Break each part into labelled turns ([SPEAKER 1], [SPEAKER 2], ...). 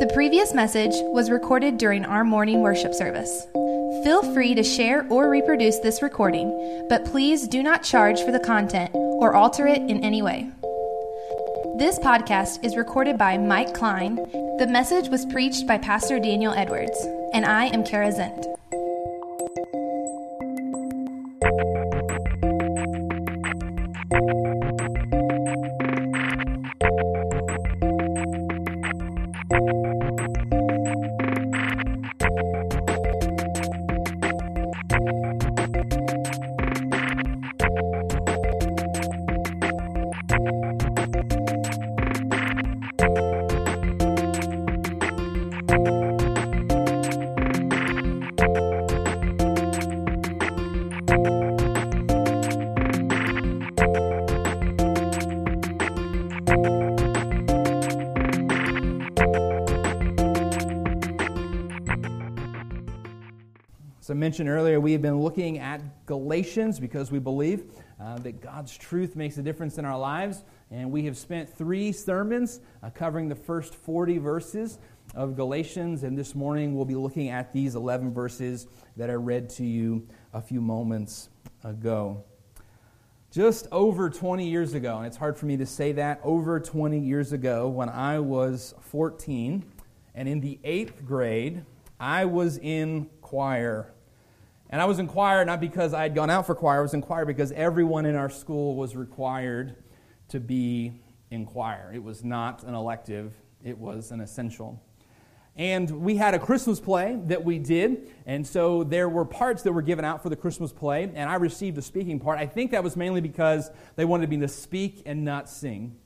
[SPEAKER 1] The previous message was recorded during our morning worship service. Feel free to share or reproduce this recording, but please do not charge for the content or alter it in any way. This podcast is recorded by Mike Klein. The message was preached by Pastor Daniel Edwards, and I am Kara Zent.
[SPEAKER 2] Mentioned earlier, we have been looking at Galatians because we believe uh, that God's truth makes a difference in our lives. And we have spent three sermons uh, covering the first 40 verses of Galatians. And this morning we'll be looking at these 11 verses that I read to you a few moments ago. Just over 20 years ago, and it's hard for me to say that, over 20 years ago, when I was 14 and in the eighth grade, I was in choir. And I was in choir not because I had gone out for choir, I was in choir because everyone in our school was required to be in choir. It was not an elective, it was an essential. And we had a Christmas play that we did, and so there were parts that were given out for the Christmas play, and I received the speaking part. I think that was mainly because they wanted me to speak and not sing.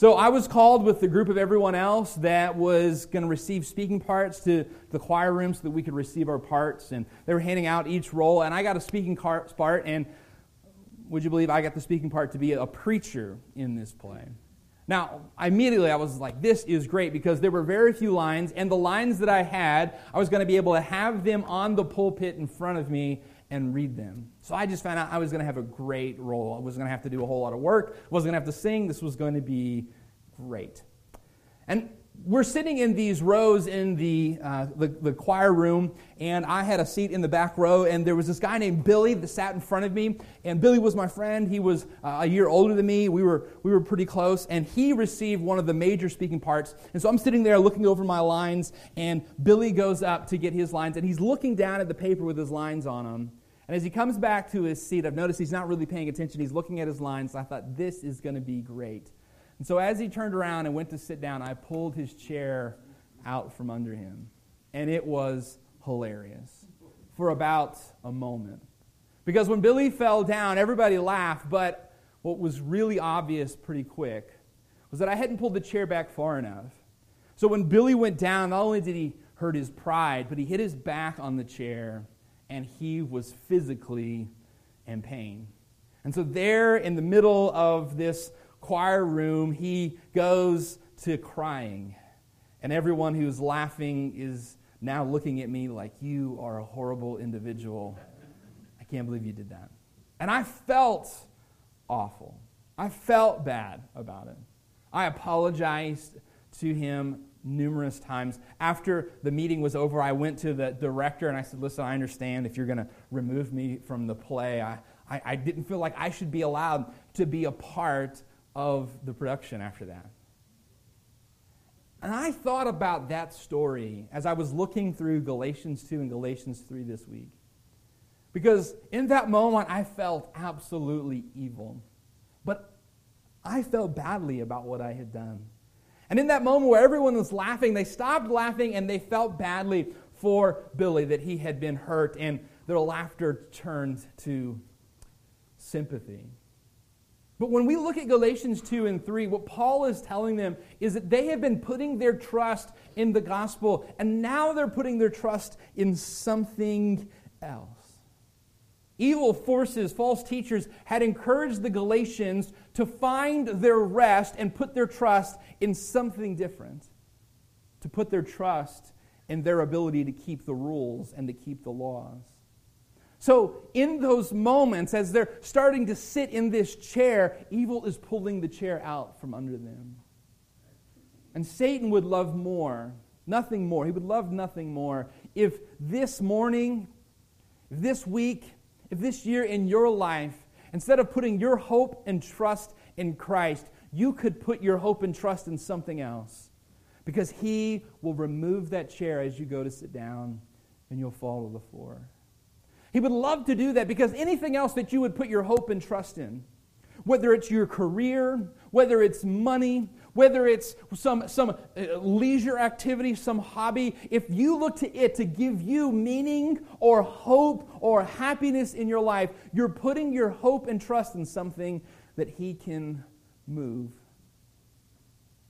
[SPEAKER 2] So I was called with the group of everyone else that was going to receive speaking parts to the choir room so that we could receive our parts. And they were handing out each role, and I got a speaking part. And would you believe I got the speaking part to be a preacher in this play? Now, immediately I was like, this is great because there were very few lines, and the lines that I had, I was going to be able to have them on the pulpit in front of me and read them. So I just found out I was going to have a great role. I wasn't going to have to do a whole lot of work. I wasn't going to have to sing. This was going to be great. And we're sitting in these rows in the, uh, the, the, choir room, and I had a seat in the back row, and there was this guy named Billy that sat in front of me. And Billy was my friend. He was uh, a year older than me. We were, we were pretty close, and he received one of the major speaking parts. And so I'm sitting there looking over my lines, and Billy goes up to get his lines, and he's looking down at the paper with his lines on them. And as he comes back to his seat, I've noticed he's not really paying attention. He's looking at his lines. I thought, this is going to be great. And so as he turned around and went to sit down, I pulled his chair out from under him. And it was hilarious for about a moment. Because when Billy fell down, everybody laughed, but what was really obvious pretty quick was that I hadn't pulled the chair back far enough. So when Billy went down, not only did he hurt his pride, but he hit his back on the chair and he was physically in pain. And so, there in the middle of this choir room, he goes to crying. And everyone who's laughing is now looking at me like, You are a horrible individual. I can't believe you did that. And I felt awful. I felt bad about it. I apologized to him numerous times. After the meeting was over, I went to the director and I said, Listen, I understand if you're going to remove me from the play. I, I, I, didn't feel like I should be allowed to be a part of the production after that. And I thought about that story as I was looking through Galatians 2 and Galatians 3 this week. Because in that moment, I felt absolutely evil. But I felt badly about what I had done. And in that moment where everyone was laughing, they stopped laughing and they felt badly for Billy that he had been hurt, and their laughter turned to sympathy. But when we look at Galatians 2 and 3, what Paul is telling them is that they have been putting their trust in the gospel, and now they're putting their trust in something else. Evil forces, false teachers, had encouraged the Galatians to find their rest and put their trust in something different, to put their trust in their ability to keep the rules and to keep the laws. So, in those moments, as they're starting to sit in this chair, evil is pulling the chair out from under them. And Satan would love more nothing more. He would love nothing more if this morning, this week, if this year in your life, instead of putting your hope and trust in Christ, you could put your hope and trust in something else. Because He will remove that chair as you go to sit down and you'll fall to the floor. He would love to do that because anything else that you would put your hope and trust in, whether it's your career, whether it's money, whether it's some, some uh, leisure activity, some hobby, if you look to it to give you meaning or hope or happiness in your life, you're putting your hope and trust in something that He can move,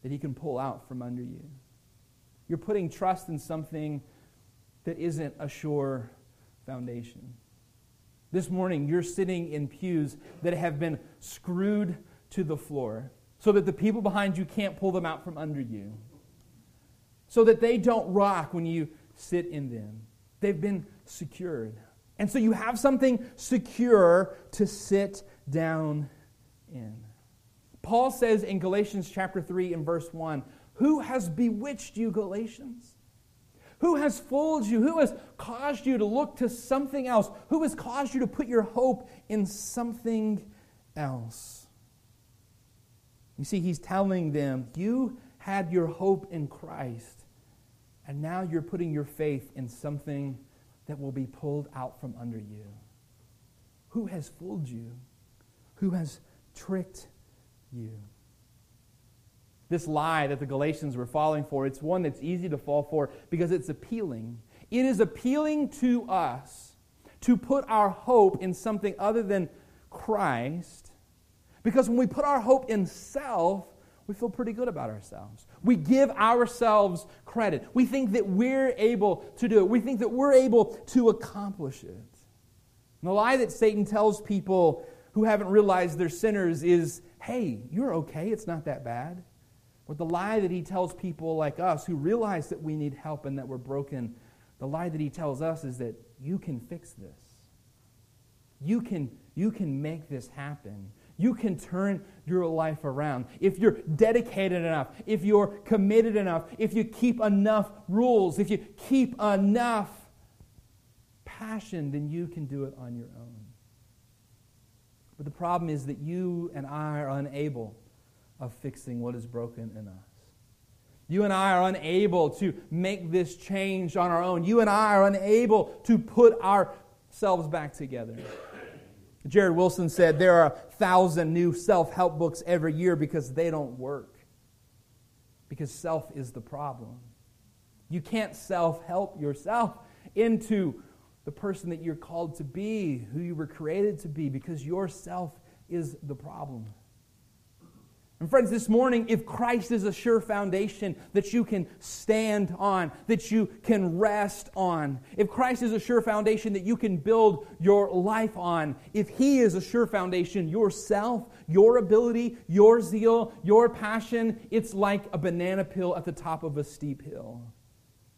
[SPEAKER 2] that He can pull out from under you. You're putting trust in something that isn't a sure foundation. This morning, you're sitting in pews that have been screwed to the floor so that the people behind you can't pull them out from under you, so that they don't rock when you sit in them. They've been secured. And so you have something secure to sit down in. Paul says in Galatians chapter 3 and verse 1 Who has bewitched you, Galatians? Who has fooled you? Who has caused you to look to something else? Who has caused you to put your hope in something else? You see, he's telling them, You had your hope in Christ, and now you're putting your faith in something that will be pulled out from under you. Who has fooled you? Who has tricked you? this lie that the Galatians were falling for, it's one that's easy to fall for because it's appealing. It is appealing to us to put our hope in something other than Christ because when we put our hope in self, we feel pretty good about ourselves. We give ourselves credit. We think that we're able to do it. We think that we're able to accomplish it. And the lie that Satan tells people who haven't realized they're sinners is hey, you're okay. It's not that bad. Or the lie that he tells people like us who realize that we need help and that we're broken, the lie that he tells us is that you can fix this. You can, you can make this happen. You can turn your life around. If you're dedicated enough, if you're committed enough, if you keep enough rules, if you keep enough passion, then you can do it on your own. But the problem is that you and I are unable of fixing what is broken in us. You and I are unable to make this change on our own. You and I are unable to put ourselves back together. Jared Wilson said there are a thousand new self help books every year because they don't work. Because self is the problem. You can't self help yourself into the person that you're called to be, who you were created to be, because yourself is the problem. And friends, this morning, if Christ is a sure foundation that you can stand on, that you can rest on, if Christ is a sure foundation that you can build your life on, if He is a sure foundation, yourself, your ability, your zeal, your passion, it's like a banana peel at the top of a steep hill.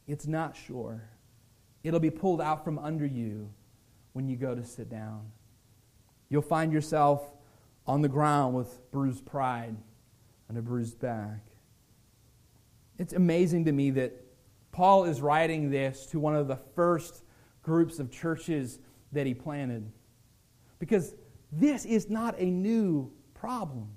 [SPEAKER 2] It's not sure. It'll be pulled out from under you when you go to sit down. You'll find yourself on the ground with bruised pride and a bruised back. It's amazing to me that Paul is writing this to one of the first groups of churches that he planted. Because this is not a new problem.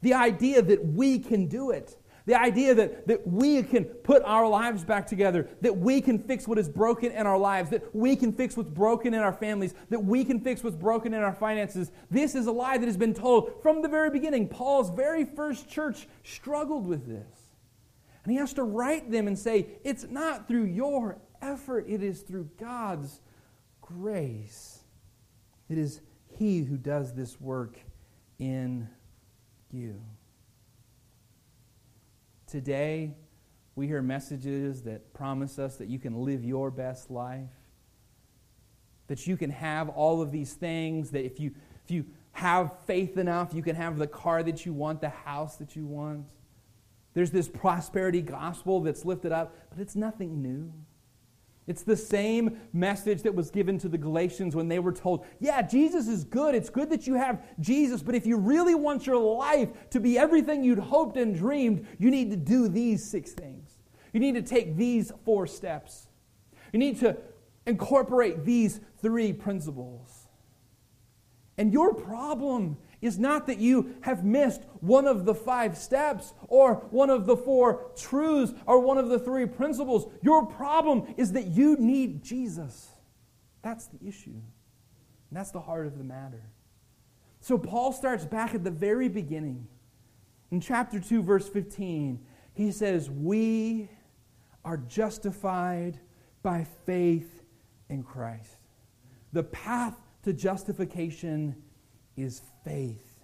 [SPEAKER 2] The idea that we can do it, the idea that, that we can put our lives back together, that we can fix what is broken in our lives, that we can fix what's broken in our families, that we can fix what's broken in our finances. This is a lie that has been told from the very beginning. Paul's very first church struggled with this. And he has to write them and say, it's not through your effort, it is through God's grace. It is He who does this work in you. Today, we hear messages that promise us that you can live your best life, that you can have all of these things, that if you, if you have faith enough, you can have the car that you want, the house that you want. There's this prosperity gospel that's lifted up, but it's nothing new. It's the same message that was given to the Galatians when they were told, Yeah, Jesus is good. It's good that you have Jesus, but if you really want your life to be everything you'd hoped and dreamed, you need to do these six things. You need to take these four steps. You need to incorporate these three principles. And your problem is not that you have missed one of the five steps or one of the four truths or one of the three principles. Your problem is that you need Jesus. That's the issue. And that's the heart of the matter. So Paul starts back at the very beginning. In chapter 2, verse 15, he says, We are justified by faith in Christ. The path to justification is faith.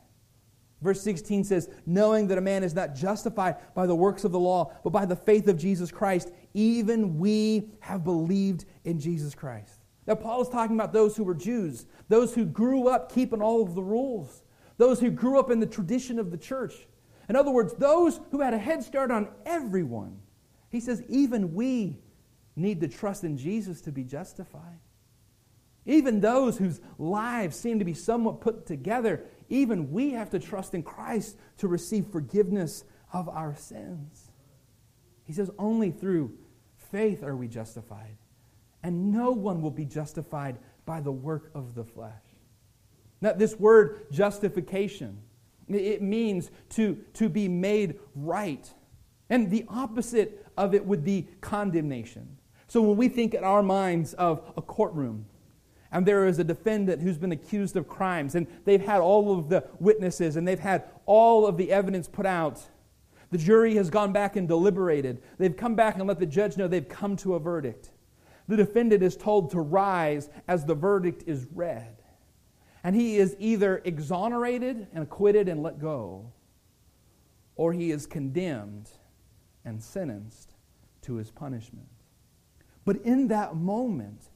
[SPEAKER 2] Verse 16 says, Knowing that a man is not justified by the works of the law, but by the faith of Jesus Christ, even we have believed in Jesus Christ. Now, Paul is talking about those who were Jews, those who grew up keeping all of the rules, those who grew up in the tradition of the church. In other words, those who had a head start on everyone. He says, even we need to trust in Jesus to be justified. Even those whose lives seem to be somewhat put together, even we have to trust in Christ to receive forgiveness of our sins. He says, only through faith are we justified. And no one will be justified by the work of the flesh. Now, this word justification, it means to, to be made right. And the opposite of it would be condemnation. So when we think in our minds of a courtroom, and there is a defendant who's been accused of crimes, and they've had all of the witnesses, and they've had all of the evidence put out. The jury has gone back and deliberated. They've come back and let the judge know they've come to a verdict. The defendant is told to rise as the verdict is read. And he is either exonerated and acquitted and let go, or he is condemned and sentenced to his punishment. But in that moment,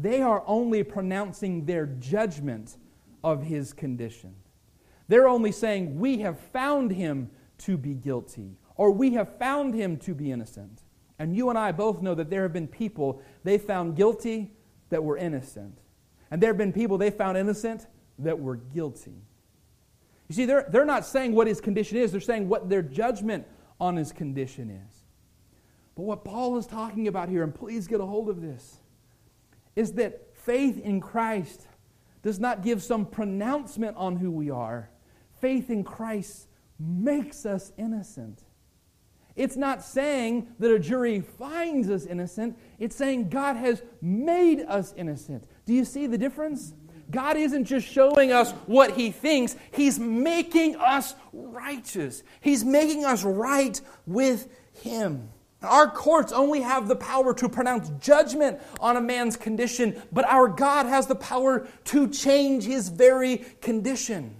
[SPEAKER 2] they are only pronouncing their judgment of his condition. They're only saying, We have found him to be guilty, or we have found him to be innocent. And you and I both know that there have been people they found guilty that were innocent. And there have been people they found innocent that were guilty. You see, they're, they're not saying what his condition is, they're saying what their judgment on his condition is. But what Paul is talking about here, and please get a hold of this, is that faith in Christ does not give some pronouncement on who we are. Faith in Christ makes us innocent. It's not saying that a jury finds us innocent, it's saying God has made us innocent. Do you see the difference? God isn't just showing us what He thinks, He's making us righteous. He's making us right with Him. Our courts only have the power to pronounce judgment on a man's condition, but our God has the power to change his very condition.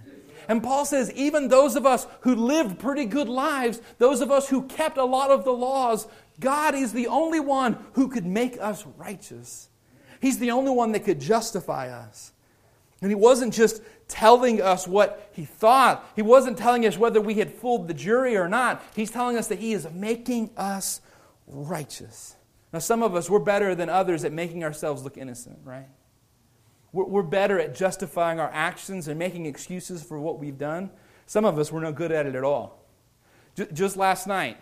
[SPEAKER 2] And Paul says, even those of us who lived pretty good lives, those of us who kept a lot of the laws, God is the only one who could make us righteous. He's the only one that could justify us. And he wasn't just telling us what he thought, he wasn't telling us whether we had fooled the jury or not. He's telling us that he is making us righteous. Now, some of us, we're better than others at making ourselves look innocent, right? We're, better at justifying our actions and making excuses for what we've done. Some of us, we're no good at it at all. Just last night,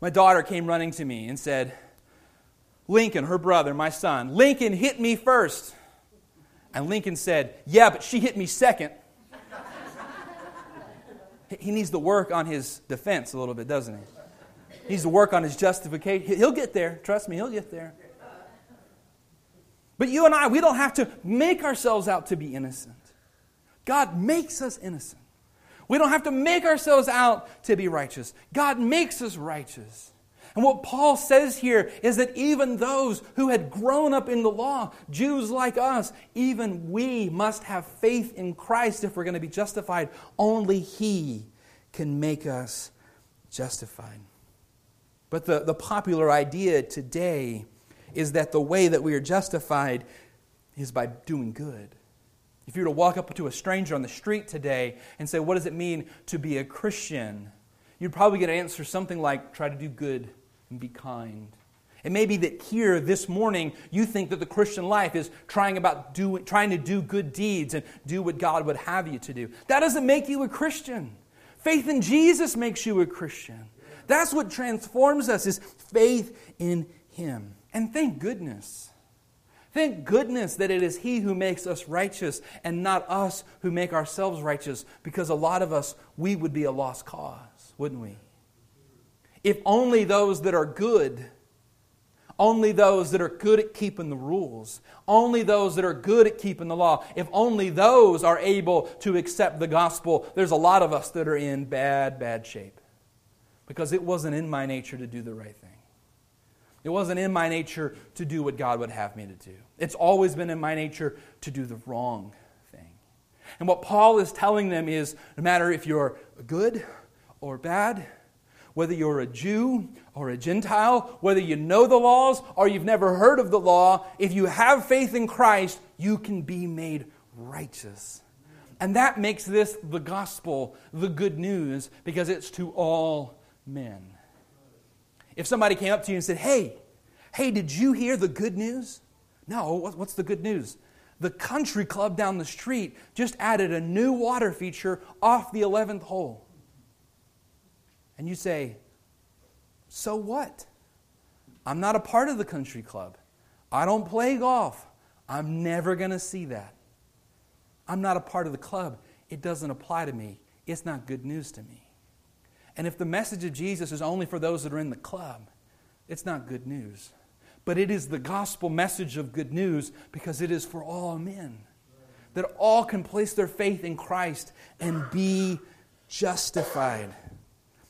[SPEAKER 2] my daughter came running to me and said, Lincoln, her brother, my son, Lincoln hit me first. And Lincoln said, Yeah, but she hit me second. he needs to work on his defense a little bit, doesn't he? He needs to work on his justification. He'll get there. Trust me, he'll get there. But you and I, we don't have to make ourselves out to be innocent. God makes us innocent. We don't have to make ourselves out to be righteous. God makes us righteous. And what Paul says here is that even those who had grown up in the law, Jews like us, even we must have faith in Christ if we're going to be justified. Only He can make us justified. But the, the popular idea today is that the way that we are justified is by doing good. If you were to walk up to a stranger on the street today and say, What does it mean to be a Christian? you'd probably get an answer something like, Try to do good and be kind. It may be that here this morning you think that the Christian life is trying, about do, trying to do good deeds and do what God would have you to do. That doesn't make you a Christian. Faith in Jesus makes you a Christian. That's what transforms us is faith in him. And thank goodness. Thank goodness that it is He who makes us righteous and not us who make ourselves righteous, because a lot of us, we would be a lost cause, wouldn't we? If only those that are good, only those that are good at keeping the rules, only those that are good at keeping the law, if only those are able to accept the gospel, there's a lot of us that are in bad, bad shape. Because it wasn't in my nature to do the right thing. It wasn't in my nature to do what God would have me to do. It's always been in my nature to do the wrong thing. And what Paul is telling them is no matter if you're good or bad, whether you're a Jew or a Gentile, whether you know the laws or you've never heard of the law, if you have faith in Christ, you can be made righteous. And that makes this the gospel, the good news, because it's to all men. If somebody came up to you and said, Hey, hey, did you hear the good news? No, what's the good news? The country club down the street just added a new water feature off the 11th hole. And you say, So what? I'm not a part of the country club. I don't play golf. I'm never going to see that. I'm not a part of the club. It doesn't apply to me. It's not good news to me. And if the message of Jesus is only for those that are in the club, it's not good news. But it is the gospel message of good news because it is for all men. That all can place their faith in Christ and be justified.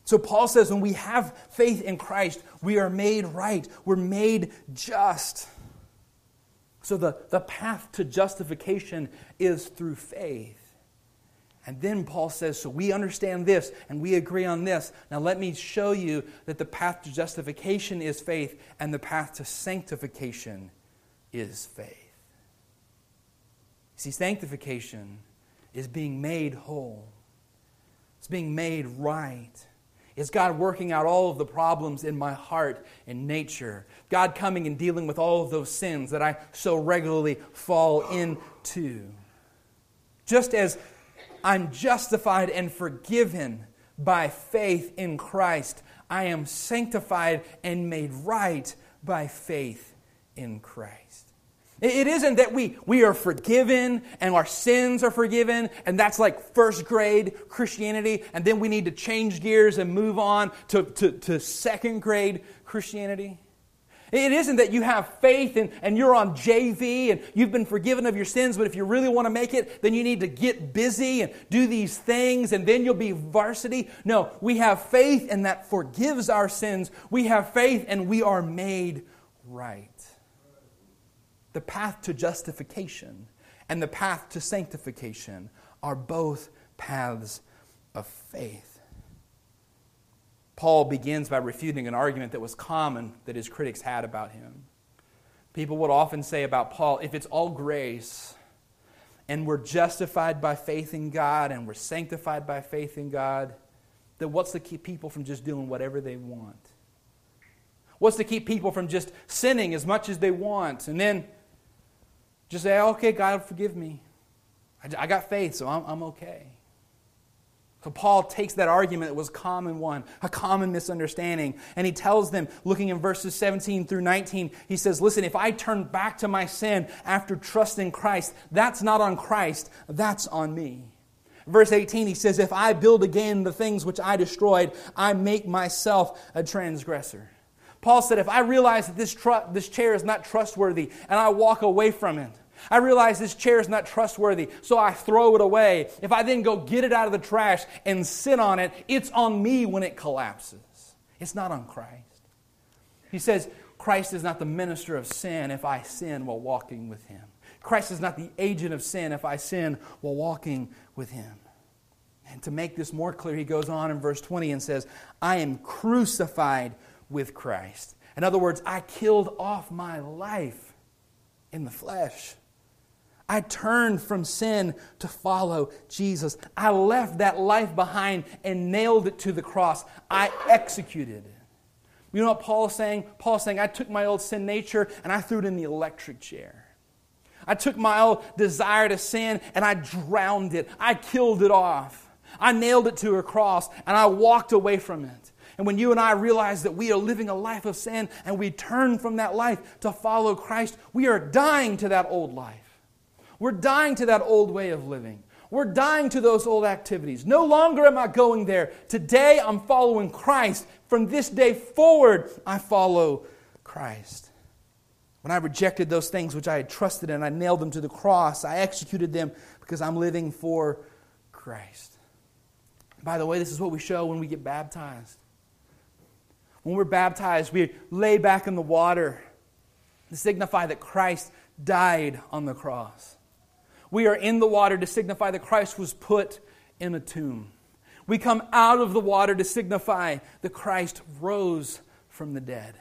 [SPEAKER 2] So Paul says when we have faith in Christ, we are made right, we're made just. So the, the path to justification is through faith. And then Paul says, So we understand this and we agree on this. Now let me show you that the path to justification is faith and the path to sanctification is faith. See, sanctification is being made whole, it's being made right. It's God working out all of the problems in my heart and nature. God coming and dealing with all of those sins that I so regularly fall into. Just as I'm justified and forgiven by faith in Christ. I am sanctified and made right by faith in Christ. It isn't that we, we are forgiven and our sins are forgiven, and that's like first grade Christianity, and then we need to change gears and move on to, to, to second grade Christianity. It isn't that you have faith and, and you're on JV and you've been forgiven of your sins, but if you really want to make it, then you need to get busy and do these things and then you'll be varsity. No, we have faith and that forgives our sins. We have faith and we are made right. The path to justification and the path to sanctification are both paths of faith. Paul begins by refuting an argument that was common that his critics had about him. People would often say about Paul if it's all grace and we're justified by faith in God and we're sanctified by faith in God, then what's to keep people from just doing whatever they want? What's to keep people from just sinning as much as they want and then just say, okay, God, forgive me. I got faith, so I'm, I'm okay. So Paul takes that argument that was a common one, a common misunderstanding, and he tells them, looking in verses 17 through 19, he says, Listen, if I turn back to my sin after trusting Christ, that's not on Christ, that's on me. Verse 18, he says, If I build again the things which I destroyed, I make myself a transgressor. Paul said, If I realize that this, tr- this chair is not trustworthy and I walk away from it, I realize this chair is not trustworthy, so I throw it away. If I then go get it out of the trash and sit on it, it's on me when it collapses. It's not on Christ. He says, Christ is not the minister of sin if I sin while walking with him. Christ is not the agent of sin if I sin while walking with him. And to make this more clear, he goes on in verse 20 and says, I am crucified with Christ. In other words, I killed off my life in the flesh. I turned from sin to follow Jesus. I left that life behind and nailed it to the cross. I executed it. You know what Paul is saying? Paul is saying, I took my old sin nature and I threw it in the electric chair. I took my old desire to sin and I drowned it. I killed it off. I nailed it to a cross and I walked away from it. And when you and I realize that we are living a life of sin and we turn from that life to follow Christ, we are dying to that old life. We're dying to that old way of living. We're dying to those old activities. No longer am I going there. Today I'm following Christ. From this day forward, I follow Christ. When I rejected those things which I had trusted in, I nailed them to the cross. I executed them because I'm living for Christ. By the way, this is what we show when we get baptized. When we're baptized, we lay back in the water to signify that Christ died on the cross. We are in the water to signify that Christ was put in a tomb. We come out of the water to signify that Christ rose from the dead.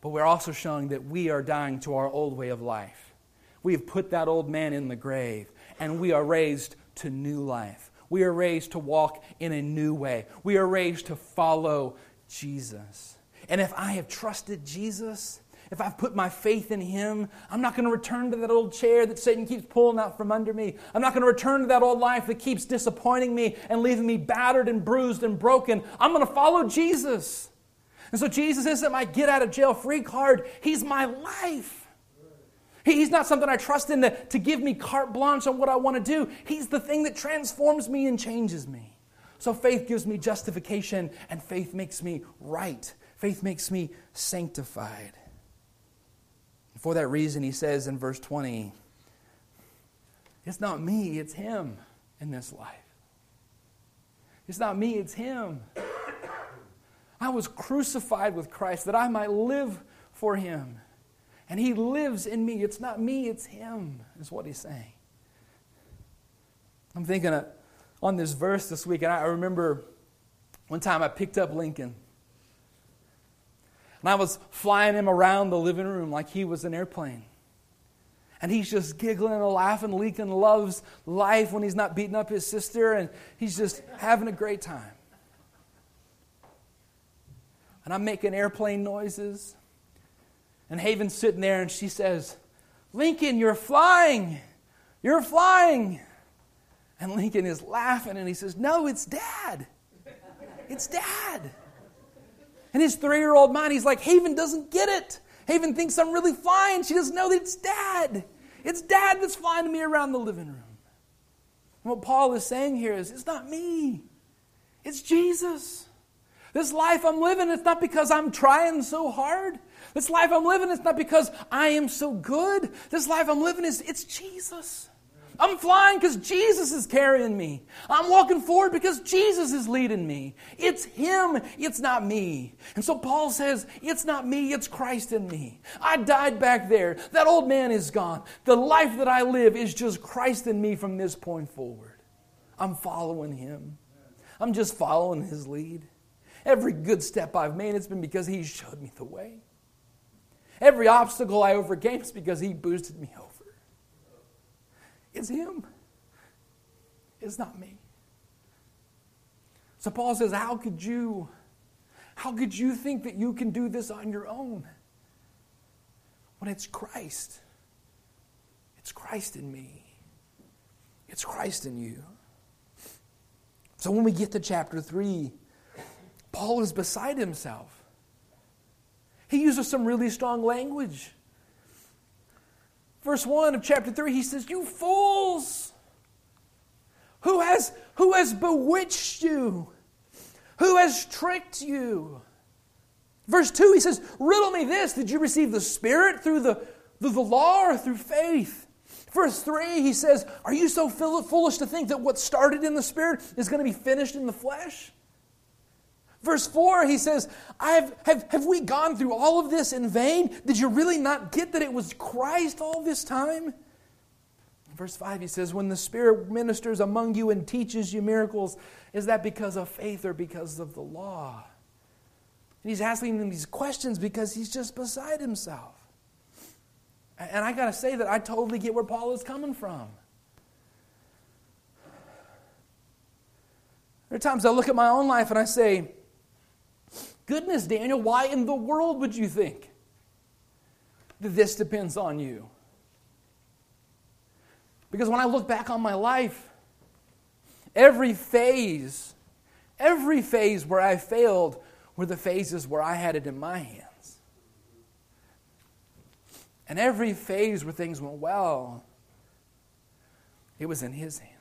[SPEAKER 2] But we're also showing that we are dying to our old way of life. We have put that old man in the grave, and we are raised to new life. We are raised to walk in a new way. We are raised to follow Jesus. And if I have trusted Jesus, if I've put my faith in Him, I'm not going to return to that old chair that Satan keeps pulling out from under me. I'm not going to return to that old life that keeps disappointing me and leaving me battered and bruised and broken. I'm going to follow Jesus. And so Jesus isn't my get out of jail free card, He's my life. He's not something I trust in to, to give me carte blanche on what I want to do. He's the thing that transforms me and changes me. So faith gives me justification, and faith makes me right. Faith makes me sanctified. For that reason, he says in verse 20, it's not me, it's him in this life. It's not me, it's him. I was crucified with Christ that I might live for him. And he lives in me. It's not me, it's him, is what he's saying. I'm thinking on this verse this week, and I remember one time I picked up Lincoln. And I was flying him around the living room like he was an airplane. And he's just giggling and laughing. Lincoln loves life when he's not beating up his sister, and he's just having a great time. And I'm making airplane noises. And Haven's sitting there, and she says, Lincoln, you're flying. You're flying. And Lincoln is laughing, and he says, No, it's dad. It's dad. And his three year old mind, he's like, Haven doesn't get it. Haven thinks I'm really flying. She doesn't know that it's dad. It's dad that's flying me around the living room. And what Paul is saying here is it's not me, it's Jesus. This life I'm living, it's not because I'm trying so hard. This life I'm living, it's not because I am so good. This life I'm living is it's Jesus. I'm flying because Jesus is carrying me. I'm walking forward because Jesus is leading me. It's Him, it's not me. And so Paul says, It's not me, it's Christ in me. I died back there. That old man is gone. The life that I live is just Christ in me from this point forward. I'm following Him, I'm just following His lead. Every good step I've made, it's been because He showed me the way. Every obstacle I overcame is because He boosted me over. It's Him. It's not me. So Paul says, How could you? How could you think that you can do this on your own? When it's Christ. It's Christ in me. It's Christ in you. So when we get to chapter 3, Paul is beside himself. He uses some really strong language verse 1 of chapter 3, he says, You fools! Who has, who has bewitched you? Who has tricked you? Verse 2, he says, Riddle me this. Did you receive the Spirit through the, through the law or through faith? Verse 3, he says, Are you so foolish to think that what started in the Spirit is going to be finished in the flesh? Verse 4, he says, have, have, have we gone through all of this in vain? Did you really not get that it was Christ all this time? Verse 5, he says, When the Spirit ministers among you and teaches you miracles, is that because of faith or because of the law? And he's asking them these questions because he's just beside himself. And I got to say that I totally get where Paul is coming from. There are times I look at my own life and I say, Goodness, Daniel, why in the world would you think that this depends on you? Because when I look back on my life, every phase, every phase where I failed were the phases where I had it in my hands. And every phase where things went well, it was in His hands.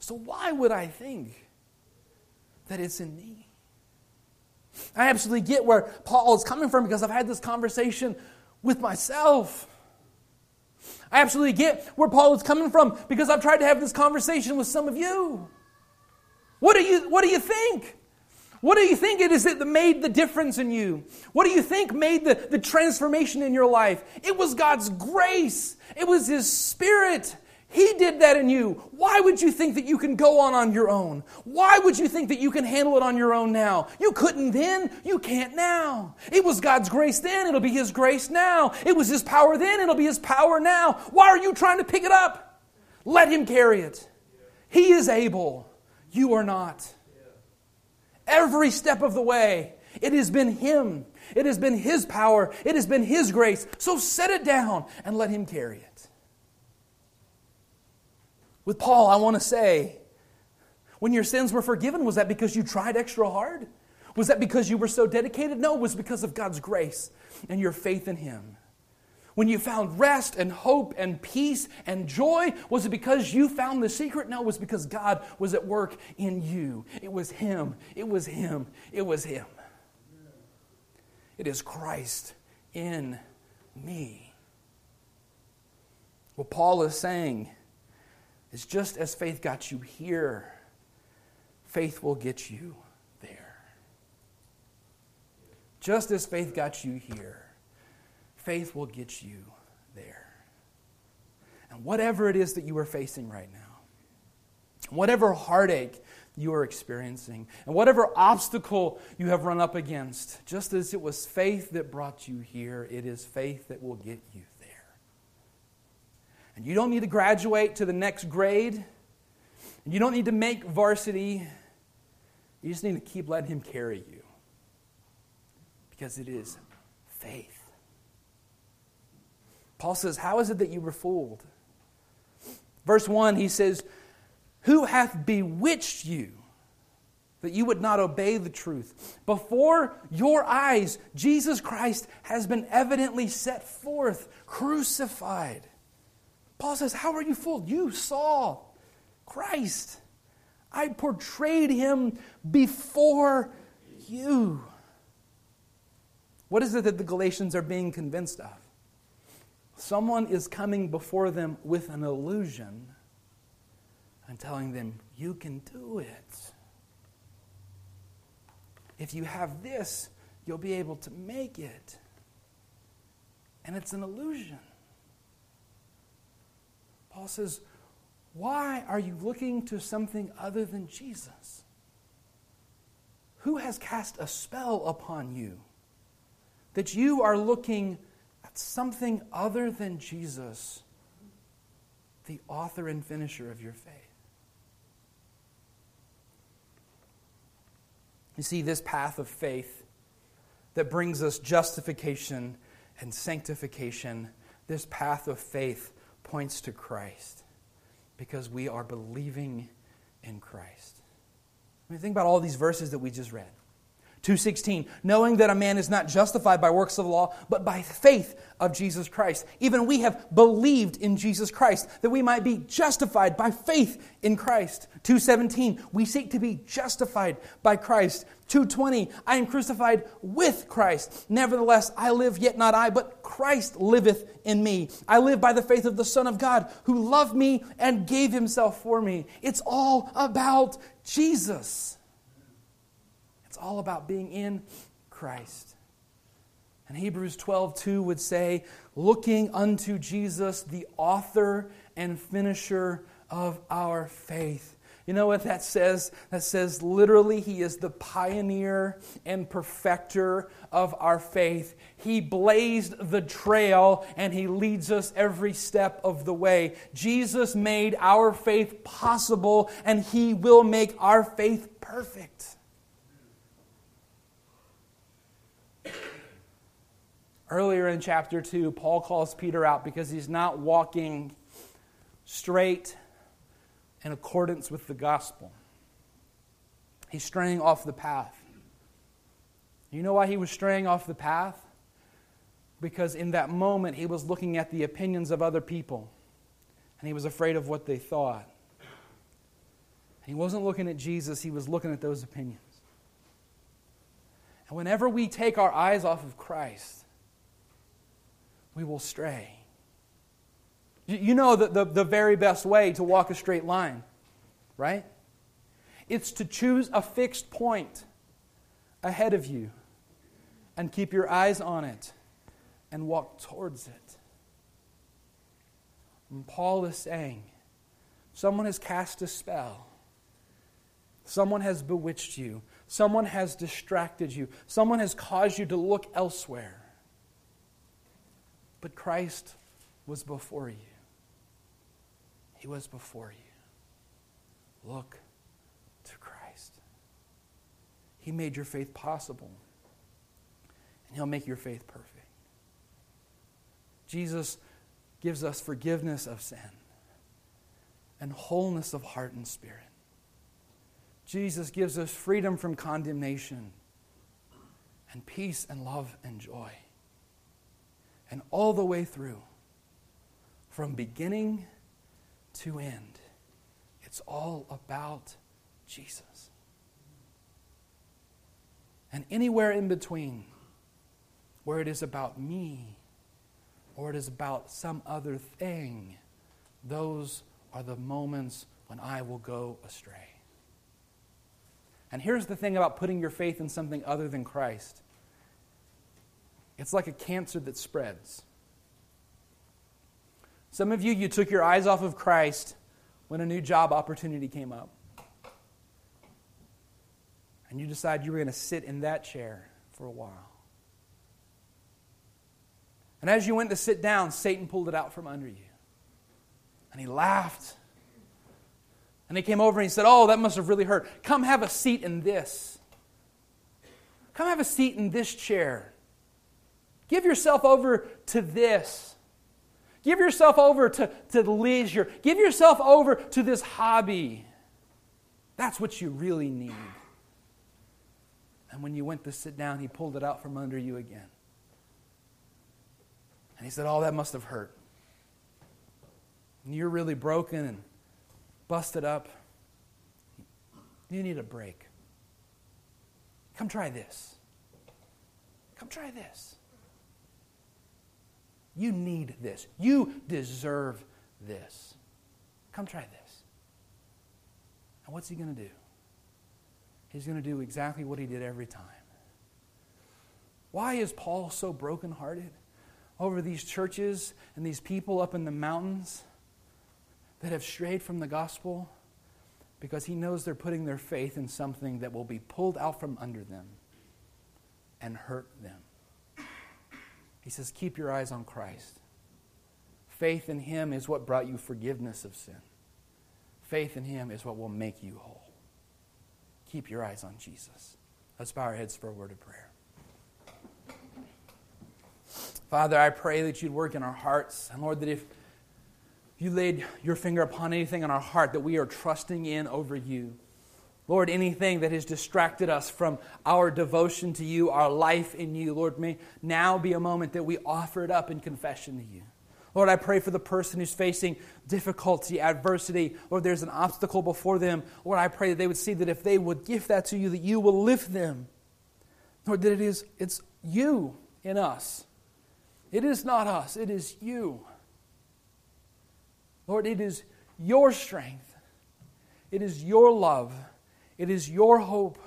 [SPEAKER 2] So why would I think that it's in me? I absolutely get where Paul is coming from because I've had this conversation with myself. I absolutely get where Paul is coming from because I've tried to have this conversation with some of you. What do you, what do you think? What do you think it is that made the difference in you? What do you think made the, the transformation in your life? It was God's grace. It was His Spirit. He did that in you. Why would you think that you can go on on your own? Why would you think that you can handle it on your own now? You couldn't then, you can't now. It was God's grace then, it'll be His grace now. It was His power then, it'll be His power now. Why are you trying to pick it up? Let Him carry it. He is able, you are not. Every step of the way, it has been Him. It has been His power. It has been His grace. So set it down and let Him carry it. With Paul, I want to say, when your sins were forgiven, was that because you tried extra hard? Was that because you were so dedicated? No, it was because of God's grace and your faith in Him. When you found rest and hope and peace and joy, was it because you found the secret? No, it was because God was at work in you. It was Him. It was Him. It was Him. It is Christ in me. What Paul is saying is just as faith got you here, faith will get you there. Just as faith got you here, faith will get you there. And whatever it is that you are facing right now, whatever heartache you are experiencing, and whatever obstacle you have run up against, just as it was faith that brought you here, it is faith that will get you and you don't need to graduate to the next grade. And you don't need to make varsity. You just need to keep letting Him carry you. Because it is faith. Paul says, How is it that you were fooled? Verse 1, he says, Who hath bewitched you that you would not obey the truth? Before your eyes, Jesus Christ has been evidently set forth, crucified. Paul says, How are you fooled? You saw Christ. I portrayed him before you. What is it that the Galatians are being convinced of? Someone is coming before them with an illusion and telling them, You can do it. If you have this, you'll be able to make it. And it's an illusion. Paul says, Why are you looking to something other than Jesus? Who has cast a spell upon you that you are looking at something other than Jesus, the author and finisher of your faith? You see, this path of faith that brings us justification and sanctification, this path of faith points to Christ because we are believing in Christ. I mean, think about all these verses that we just read. 2:16 knowing that a man is not justified by works of the law but by faith of Jesus Christ. Even we have believed in Jesus Christ that we might be justified by faith in Christ. 2:17 we seek to be justified by Christ. 2:20 I am crucified with Christ. Nevertheless I live yet not I but Christ liveth in me. I live by the faith of the son of God who loved me and gave himself for me. It's all about Jesus it's all about being in Christ. And Hebrews 12, 2 would say, looking unto Jesus, the author and finisher of our faith. You know what that says? That says literally, He is the pioneer and perfecter of our faith. He blazed the trail and He leads us every step of the way. Jesus made our faith possible and He will make our faith perfect. Earlier in chapter 2, Paul calls Peter out because he's not walking straight in accordance with the gospel. He's straying off the path. You know why he was straying off the path? Because in that moment, he was looking at the opinions of other people, and he was afraid of what they thought. He wasn't looking at Jesus, he was looking at those opinions. And whenever we take our eyes off of Christ, we will stray. You know the, the, the very best way to walk a straight line, right? It's to choose a fixed point ahead of you and keep your eyes on it and walk towards it. And Paul is saying, someone has cast a spell. Someone has bewitched you. Someone has distracted you. Someone has caused you to look elsewhere. But Christ was before you. He was before you. Look to Christ. He made your faith possible, and He'll make your faith perfect. Jesus gives us forgiveness of sin and wholeness of heart and spirit. Jesus gives us freedom from condemnation and peace and love and joy. And all the way through, from beginning to end, it's all about Jesus. And anywhere in between, where it is about me or it is about some other thing, those are the moments when I will go astray. And here's the thing about putting your faith in something other than Christ it's like a cancer that spreads. Some of you, you took your eyes off of Christ when a new job opportunity came up. And you decided you were going to sit in that chair for a while. And as you went to sit down, Satan pulled it out from under you. And he laughed and he came over and he said, Oh, that must have really hurt. Come have a seat in this. Come have a seat in this chair. Give yourself over to this. Give yourself over to, to leisure. Give yourself over to this hobby. That's what you really need. And when you went to sit down, he pulled it out from under you again. And he said, Oh, that must have hurt. And you're really broken and busted up. You need a break. Come try this. Come try this. You need this. You deserve this. Come try this. And what's he going to do? He's going to do exactly what he did every time. Why is Paul so brokenhearted over these churches and these people up in the mountains? that have strayed from the gospel because he knows they're putting their faith in something that will be pulled out from under them and hurt them. He says, Keep your eyes on Christ. Faith in him is what brought you forgiveness of sin. Faith in him is what will make you whole. Keep your eyes on Jesus. Let's bow our heads for a word of prayer. Father, I pray that you'd work in our hearts. And Lord, that if you laid your finger upon anything in our heart that we are trusting in over you. Lord, anything that has distracted us from our devotion to you, our life in you, Lord, may now be a moment that we offer it up in confession to you. Lord, I pray for the person who's facing difficulty, adversity, Lord, there's an obstacle before them. Lord, I pray that they would see that if they would give that to you, that you will lift them. Lord, that it is it's you in us. It is not us, it is you. Lord, it is your strength, it is your love, it is your hope,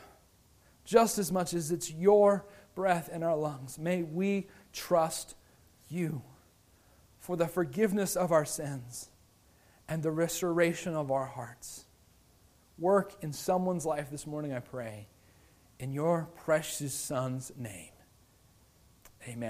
[SPEAKER 2] just as much as it's your breath in our lungs. May we trust you for the forgiveness of our sins and the restoration of our hearts. Work in someone's life this morning, I pray, in your precious Son's name. Amen.